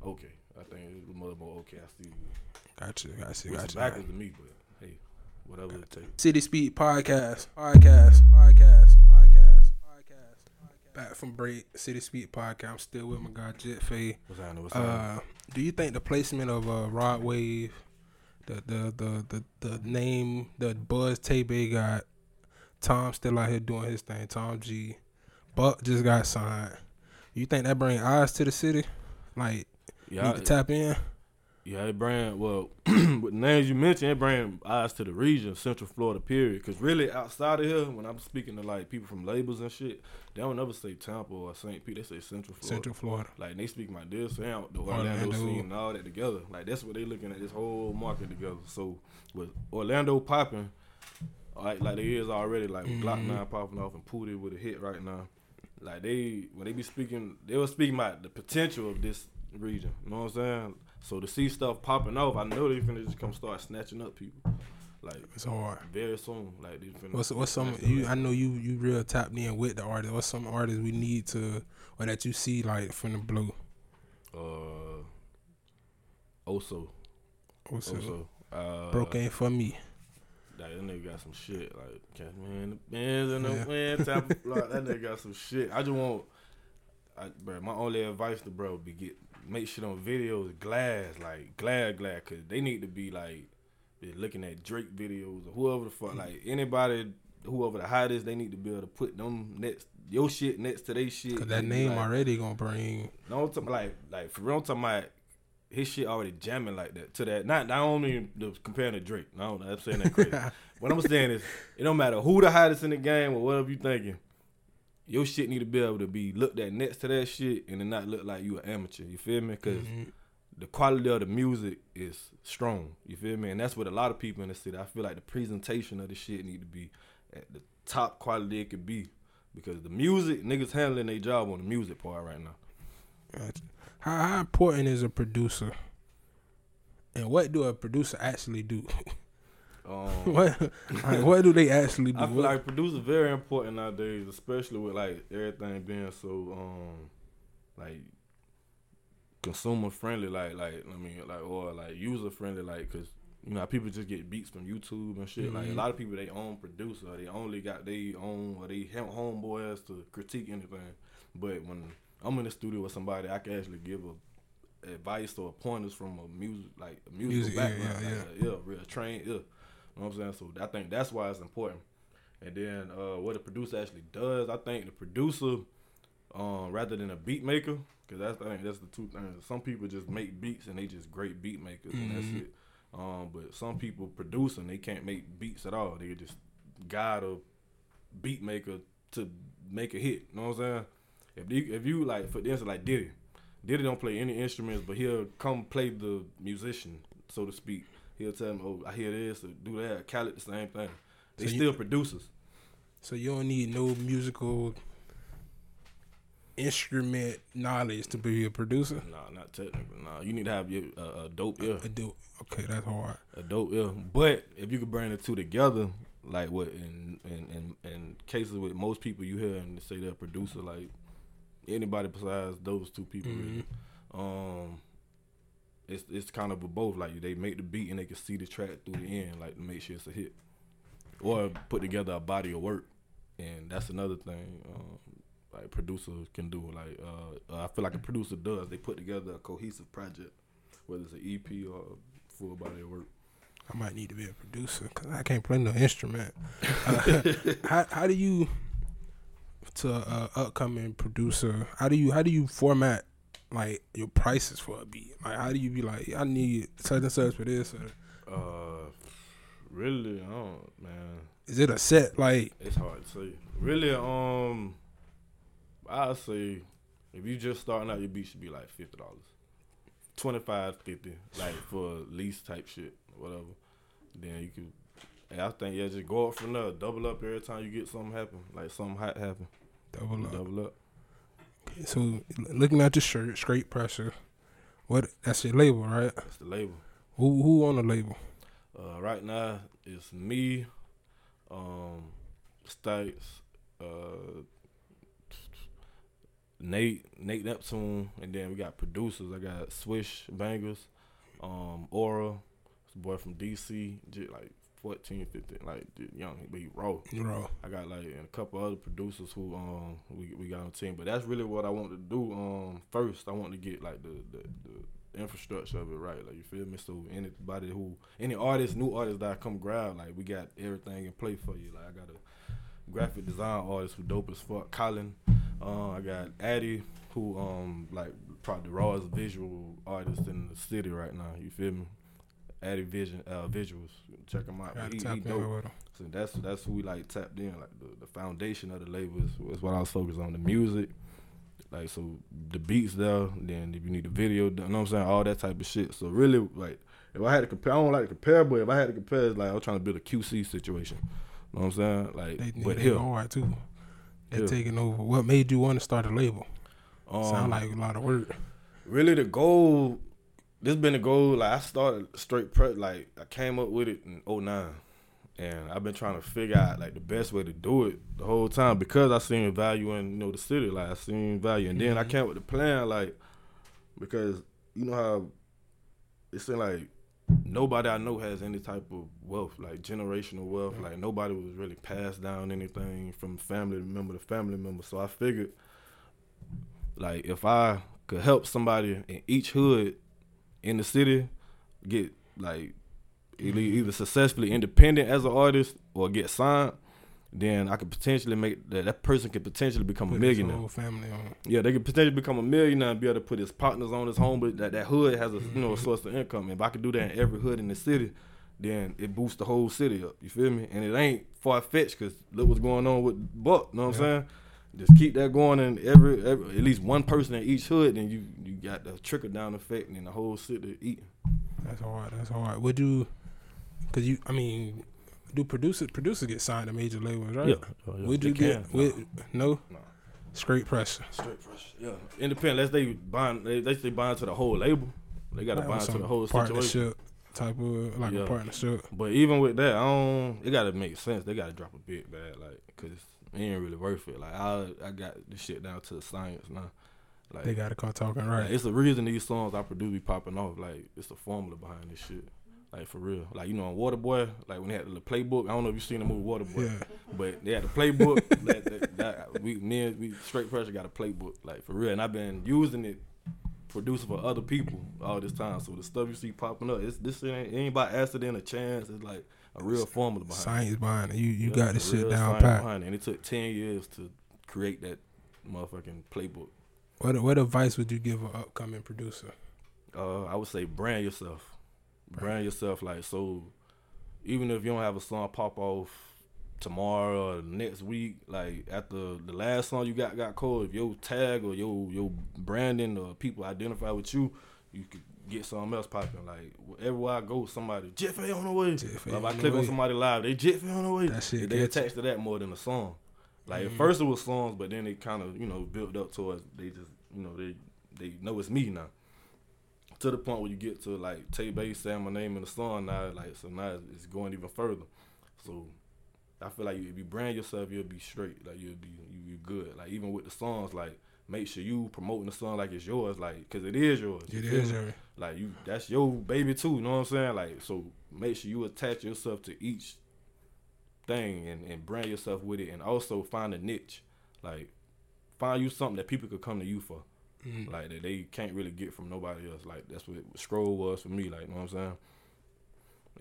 okay, I think it's a little more okay. I see. Gotcha, gotcha, Which is gotcha. backwards to me, but hey, whatever it takes. City Speed Podcast, podcast, podcast, podcast, podcast. Back from break, City Speed Podcast. I'm still with my guy Jit Faye. What's happening? What's happening? Uh, do you think the placement of uh, Rod Wave, the the the the, the name, the buzz Tay got, Tom still out here doing his thing. Tom G, Buck just got signed. You think that bring eyes to the city? Like yeah, need to tap in. Yeah, it bring well with the names you mentioned, it bring eyes to the region, Central Florida, period. Because really, outside of here, when I'm speaking to like people from labels and shit, they don't ever say Tampa or St. Pete. They say Central Florida. Central Florida. Like they speak my this and the Orlando, Orlando. scene and all that together. Like that's what they looking at this whole market together. So with Orlando popping, like like they is already like with Glokk mm-hmm. nine popping off and Pootie with a hit right now. Like they when they be speaking, they were speaking about the potential of this region. You know what I'm saying? So to see stuff popping off, I know they finna just come start snatching up people. Like It's hard. very soon. Like they finna. What's what's some you? I know you you real tapped in with the artist. What's some artists we need to or that you see like from the blue? Uh, also, also. Uh, broke ain't for me. Like, that nigga got some shit. Like, catch me in the bands and the wind type of like, That nigga got some shit. I just want, I, bro, my only advice to bro be get make shit on videos glass, like glad, glad, cause they need to be like be looking at Drake videos or whoever the fuck, like anybody, whoever the hottest, they need to be able to put them next your shit next to their shit. Cause that name like, already gonna bring. no, I'm talking like like for real, I'm talking about his shit already jamming like that to that. Not not only the comparing to Drake. No, I'm saying that crazy. what I'm saying is, it don't matter who the hottest in the game or whatever you thinking. Your shit need to be able to be looked at next to that shit and then not look like you an amateur. You feel me? Because mm-hmm. the quality of the music is strong. You feel me? And that's what a lot of people in the city. I feel like the presentation of the shit need to be at the top quality it could be. Because the music, niggas handling their job on the music part right now. Gotcha. How, how important is a producer? And what do a producer actually do? Um, what like, what do they actually do? I feel What- like producers very important nowadays, especially with like everything being so um like consumer friendly, like like I mean like or like user friendly, like because you know people just get beats from YouTube and shit. Like a Mhm. lot of people they own producer, they only got they own or they have homeboys to critique anything. But when I'm in the studio with somebody, I can actually give a advice or pointers from a music like a musical Music, yeah, background, yeah, like a ear, real trained ear. You know what I'm saying? So I think that's why it's important. And then uh, what the producer actually does, I think the producer, um, rather than a beat maker, because that's I think that's the two things. Some people just make beats and they just great beat makers and that's Mhm. it. Um, but some people produce and they can't make beats at all. They just guide a beat maker to make a hit. You know what I'm saying? If you, if you like for instance like Diddy, Diddy don't play any instruments, but he'll come play the musician, so to speak. He'll tell him, "Oh, I hear this, or do that." Khaled the same thing. They So you- still producers. So you don't need no musical instrument knowledge to be a producer. Nah, not technical. Nah, you need to have your uh, a dope ear, I do. Okay, that's hard. a dope ear. But if you could bring the two together, like what in in in, in cases with most people you hear and say they're a producer, like anybody besides those two people, really. um, it's it's kind of a both. Like they make the beat and they can see the track through the end, like to make sure it's a hit, or put together a body of work, and that's another thing. Um, like producers can do. Like uh, uh, I feel like a producer does. They put together a cohesive project, whether it's an EP or a full body of work. I might need to be a producer because I can't play no instrument. Uh, how how do you to a upcoming producer? How do you how do you format like your prices for a beat? Like how do you be like I need such and such for this? Or Uh, really, I don't, man. is it a set like It's hard to say. Really, um, I say if you just starting out, your beat should be like fifty dollars, 25 50 like for lease type shit, whatever. Then you can. And I think yeah, just go up from there, double up every time you get something happen, like something hot happen, double up? double up. So looking at your shirt, straight pressure. What that's your label, right? That's the label. Who who on the label? Uh, right now it's me, um, Stites, uh, Nate, Nate Neptune, and then we got producers. I got Swish Bangers, um, Aura, boy from DC, like 14, 15, like young, but he raw. Bro, I got like and a couple other producers who um we we got on team, but that's really what I want to do. Um, first I want to get like the the, the infrastructure of it right, like you feel me. So anybody who any artist, new artist that I come grab, like we got everything in play for you. Like I got a graphic design artist who dope as fuck, Colin. Uh, I got Addy who um like probably the rawest visual artist in the city right now. You feel me? Addy Vision uh, visuals, check them out. He, tap he dope. So that's that's who we like tapped in, like the, the foundation of the label is, is what I was focused on. The music, like so the beats there, then if you need the video, done, you know what I'm saying, all that type of shit. So really, like if I had to compare, I don't like to compare, but if I had to compare, it's like I was trying to build a QC situation. You know what I'm saying? Like, They, but they here, hard too. They're Here. taking over. What made you want to start a label? um, Sound like a lot of work. really the goal this been a goal like i started straight prep like i came up with it in 09 and i've been trying to figure out like the best way to do it the whole time because i seen value in you know the city like i seen value. And then i mm-hmm. came up with the plan like because you know how it seemed like nobody i know has any type of wealth like generational wealth. Like nobody was really passed down anything from family member to family member. So i figured like if I could help somebody in each hood in the city get like either, either successfully independent as an artist or get signed, then I could potentially make that that person could potentially become a Put his millionaire. whole family on. Yeah, they could potentially become a millionaire and be able to put his partners on his home, but that, that hood has a you Mm-hmm. know a source of income. If I could do that in every hood in the city, then it boosts the whole city up. You feel me? And it ain't far fetched because look what's going on with Buck. You know what Yeah. I'm saying? Just keep that going in every, every at least one person in each hood, then you you got the trickle down effect and the whole city eating. That's hard. That's hard. Would you? Cause you, I mean, do producers producers get signed to major labels, right? Oh, yeah. Would you get? can. Would, no. No. Straight pressure. Straight pressure. Yeah. Independent, unless they bind, they, they say bind to the whole label. They got to Like bind to some the whole situation. partnership type of like Yeah. a partnership. But even with that, I don't. It got to make sense. They got to drop a big bag, like, cause it ain't really worth it. Like I, I got this shit down to the science now. Like, They got to come talking like, right. it's the reason these songs I produce be popping off. Like it's the formula behind this shit. Like for real. Like you know, on Waterboy, like when they had the playbook. I don't know if you seen the movie Waterboy. Yeah. But they had the playbook. that, that, that, we, me and we straight pressure got a playbook, like for real. And I've been using it, producing for other people all this time. So the stuff you see popping up, it's this ain't, it ain't by accident or chance. It's like a real formula behind it. Science behind it. You you Yeah, got the shit down pat. behind it. And it took ten years to create that motherfucking playbook. What what advice would you give an upcoming producer? Uh, I would say brand yourself. Brand yourself like so. Even if you don't have a song pop off tomorrow or next week, like after the last song you got got cold, if your tag or your your branding or people identify with you, you could get something else popping. Like everywhere I go, somebody Jit Faye on the way. Jit Faye Like, if on I the click on way. somebody live, they Jit Faye on the way. That shit they catchy. attached to that more than a song. Like Mm-hmm. at first it was songs, but then it kind of you know built up towards they just you know they they know it's me now to the point where you get to like Tay Bay saying my name in the song now, like so now it's going even further. So I feel like if you brand yourself, you'll be straight. Like you'll be you you good. Like even with the songs, like make sure you promoting the song like it's yours, like because it is yours. you It feel is me? Like you that's your baby too. You know what I'm saying? Like so make sure you attach yourself to each thing and, and brand yourself with it, and also find a niche. Like find you something that people could come to you for Mm. like that they can't really get from nobody else. Like that's what scroll was for me. Like you know what I'm saying.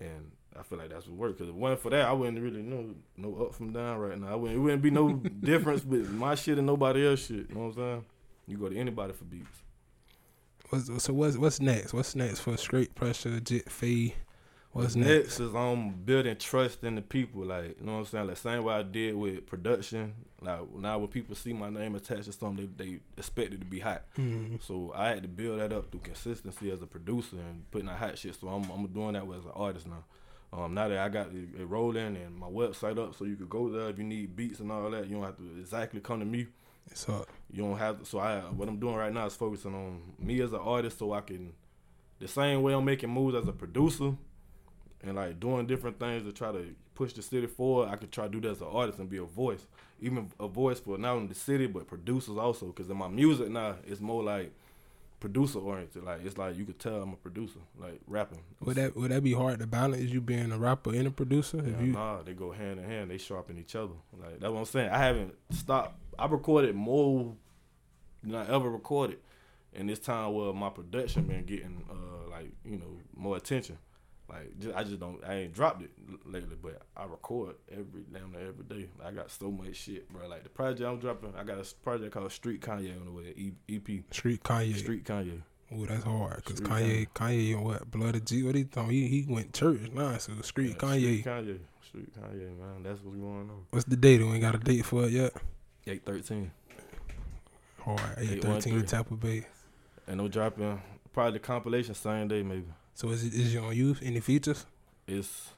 And I feel like that's what worked. Cause if it wasn't for that, I wouldn't really know no up from down right now. I wouldn't, it wouldn't be no difference with my shit and nobody else shit. You know what I'm saying? You go to anybody for beats. What's, so what's what's next? What's next for straight pressure, Jit Faye? What's next? next is on building trust in the people. Like you know what I'm saying. Like same way I did with production. Like now when people see my name attached to something, they, they expect it to be hot. Mhm. So I had to build that up through consistency as a producer and putting out hot shit. So I'm I'm doing that as an artist now. Um, now that I got it rolling and my website up, so you could go there if you need beats and all that. You don't have to exactly come to me. It's up. You don't have. So I what I'm doing right now is focusing on me as an artist, so I can the same way I'm making moves as a producer and like doing different things to try to push the city forward. I could try to do that as an artist and be a voice, even a voice for not only the city but producers also. Because in my music now, it's more like producer oriented. Like it's like you could tell I'm a producer, like rapping. Would that would that be hard to balance you being a rapper and a producer? If Yeah, you nah, they go hand in hand. They sharpen each other. Like that's what I'm saying. I haven't stopped. I recorded more than I ever recorded, in this time where my production been getting uh like you know more attention. Like just, I just don't. I ain't dropped it lately, but I record every damn near every day. I got so much shit, bro. Like the project I'm dropping, I got a project called Street Kanye on the way. EP street Kanye, Street Kanye. oh that's hard because Street Kanye Kanye and what blood of G what he thought he he went church nah so street Yeah, Kanye. Street Kanye. Street Kanye, man. That's what's going on. What's the date? We ain't got a date for it yet. Eight thirteen. Oh, Hard eight 813. thirteen Tampa Bay. And I'm dropping probably the compilation same day maybe. So is it is you on you? Any features? It's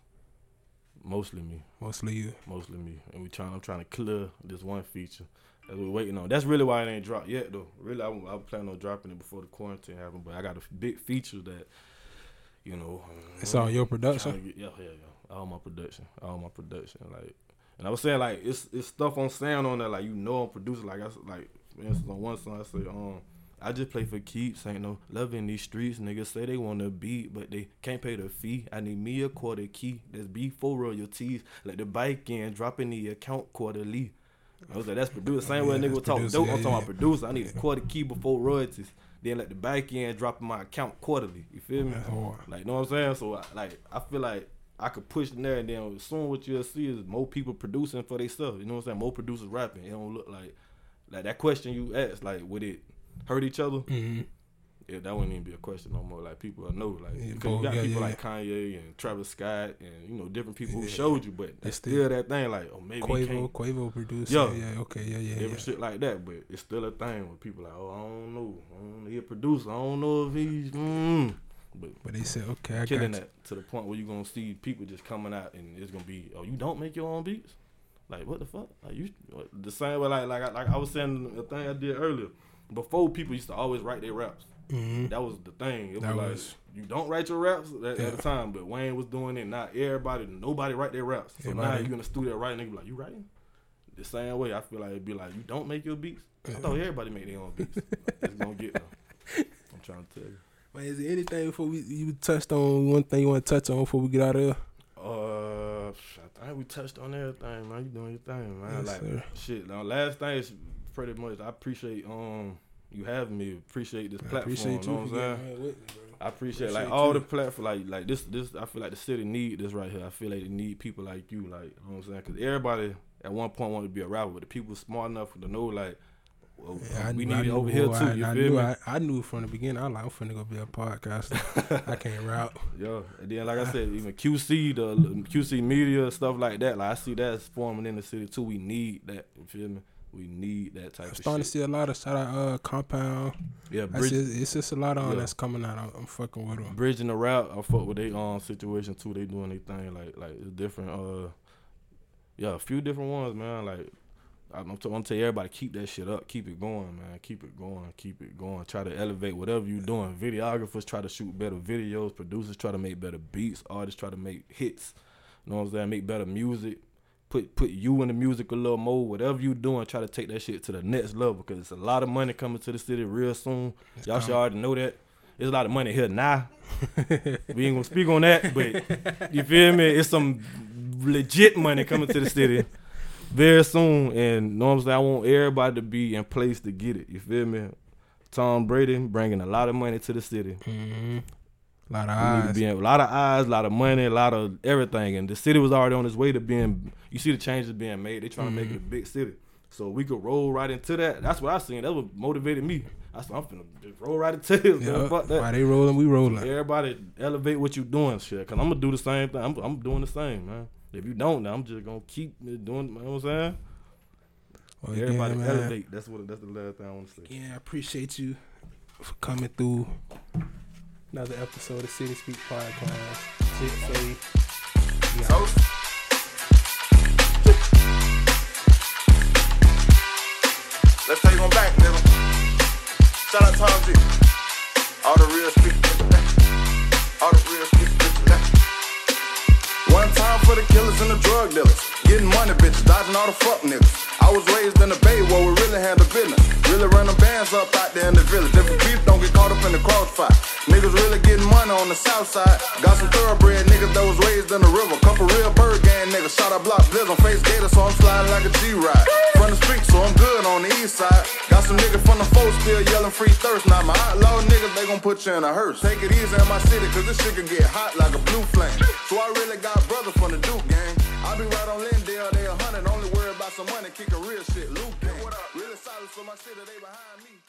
mostly me, Mostly you. mostly me, and we trying. I'm trying to clear this one feature that we're waiting on. That's really why it ain't dropped yet, though. Really, I, I planning on dropping it before the quarantine happened, but I got a big feature that, you know, It's all your production. get- yeah, yeah, yeah. All my production, all my production, like. And I was saying like it's it's stuff on sound on there like you know I'm producing like I like for instance on one song I say um I just play for keeps ain't no love in these streets. Niggas say they want to beat but they can't pay the fee. I need me a quarter key that's before royalties. Let the bike in drop in the account quarterly. I was like that's producer same way a Yeah, nigga talk dope yeah, I'm talking yeah. about producer I need a quarter key before royalties. Then let the back end drop in my account quarterly. You feel me? Like, know what I'm saying? So, I- like, I feel like I could push in there, and then soon what you'll see is more people producing for themselves. You know what I'm saying? More producers rapping. It don't look like like that question you asked. Like, would it hurt each other? hmm Yeah, that wouldn't even be a question no more. Like people know, like Yeah, boy, you got yeah, people yeah, like Kanye and Travis Scott and you know different people who showed you, but it's still- that thing. Like, oh maybe Quavo, Quavo produced. Yeah. Yeah. okay, yeah, yeah, different shit like that, but it's still a thing where people like, oh, I don't know, I don't know, he a producer, I don't know if he's, mm. But But they said, okay, I killing that to the point where you're gonna see people just coming out and it's gonna be, oh, you don't make your own beats, like what the fuck, like you the same way, like like I, like I was saying the thing I did earlier. Before people used to always write their raps. hmm That was the thing. It That was like was- you don't write your raps at, Yeah. at the time, but Wayne was doing it. Not everybody, nobody write their raps. So now Everybody- you in the studio writing, they be like, "You writing?" The same way, I feel like it'd be like, "You don't make your beats." I thought everybody make their own beats. it's gonna get there. I'm trying to tell you. Man, is there anything before we you touched on one thing you want to touch on before we get out of here? Uh, I think we touched on everything, man. You doing your thing, man. Yes, like sir. shit. Now, last thing is pretty much. I appreciate um you having me. Appreciate this I platform. appreciate know what I'm saying? getting on with me. I appreciate, like Appreciate all you. the platform, like like this this. I feel like the city need this right here. I feel like they need people like you, like you know what I'm saying? Because everybody at one point wanted to be a rapper, but the people smart enough to know like Yeah, I we knew- need it over here too. I, You I feel knew, me? I, I knew from the beginning. I like, I'm finna go be a podcaster. I can't rap. Yeah, and then like I said, even QC, the QC media stuff like that. Like I see that's forming in the city too. We need that. You feel me? We need that type I'm of starting shit. to see a lot of shout out uh compound. yeah, bridge, see, it's just a lot on Yeah. that's coming out. I'm, I'm fucking with them. bridging the route. I fuck with they um situation too. They doing their thing like like it's different. Uh, yeah, a few different ones, man. Like I'm t- I'm tell everybody keep that shit up, keep it going, man. Keep it going, keep it going. Try to elevate whatever you're doing. Videographers try to shoot better videos. Producers try to make better beats. Artists try to make hits. You know what I'm saying? Make better music. Put put you in the music a little more. Whatever you doing, try to take that shit to the next level because it's a lot of money coming to the city real soon. Y'all should already know that. There's a lot of money here now. we ain't gonna speak on that, but you feel me? It's some legit money coming to the city very soon. And know what I'm saying? I want everybody to be in place to get it. You feel me? Tom Brady bringing a lot of money to the city. hmm A lot of We need to eyes. a lot of eyes, a lot of money, a lot of everything. And the city was already on its way to being. You see the changes being made. They're trying to make it a big city. So we could roll right into that. That's what I seen. That's what motivated me. I said, I'm finna just roll right into this. Yeah. Fuck that. While they rolling, we rolling. Everybody elevate what you doing, shit. Cause I'm gonna do the same thing. I'm, I'm doing the same, man. If you don't, then I'm just gonna keep doing. You know what I'm saying? Well, Everybody man, elevate. That's what. That's the last thing I want to say. Again, I appreciate you for coming through another episode of City Speak Podcast. Shit say. we out. Let's take one back, nigga. Shout out Tom G. All the real street killers and the drug dealers. Getting money, bitches, dodging all the fuck niggas. I was raised in the bay where we really handle business. Really run them bands up out there in the village. If we beef, don't get caught up in the crossfire. Niggas really getting money on the south side. Got some thoroughbred niggas that was raised in the river. Couple real bird gang niggas. Shot a block blizz on face gator, so I'm sliding like a G-Ride. From the street, so I'm good on the east side. Got some niggas from the folks still yelling free thirst. Now my outlaw niggas, they gon' put you in a hearse. Take it easy in my city, cause this shit can get hot like a blue flame. So I really got brothers from the Duke gang. I be right on some money, kick a real shit. Gang. Really solid, so my city, they behind me.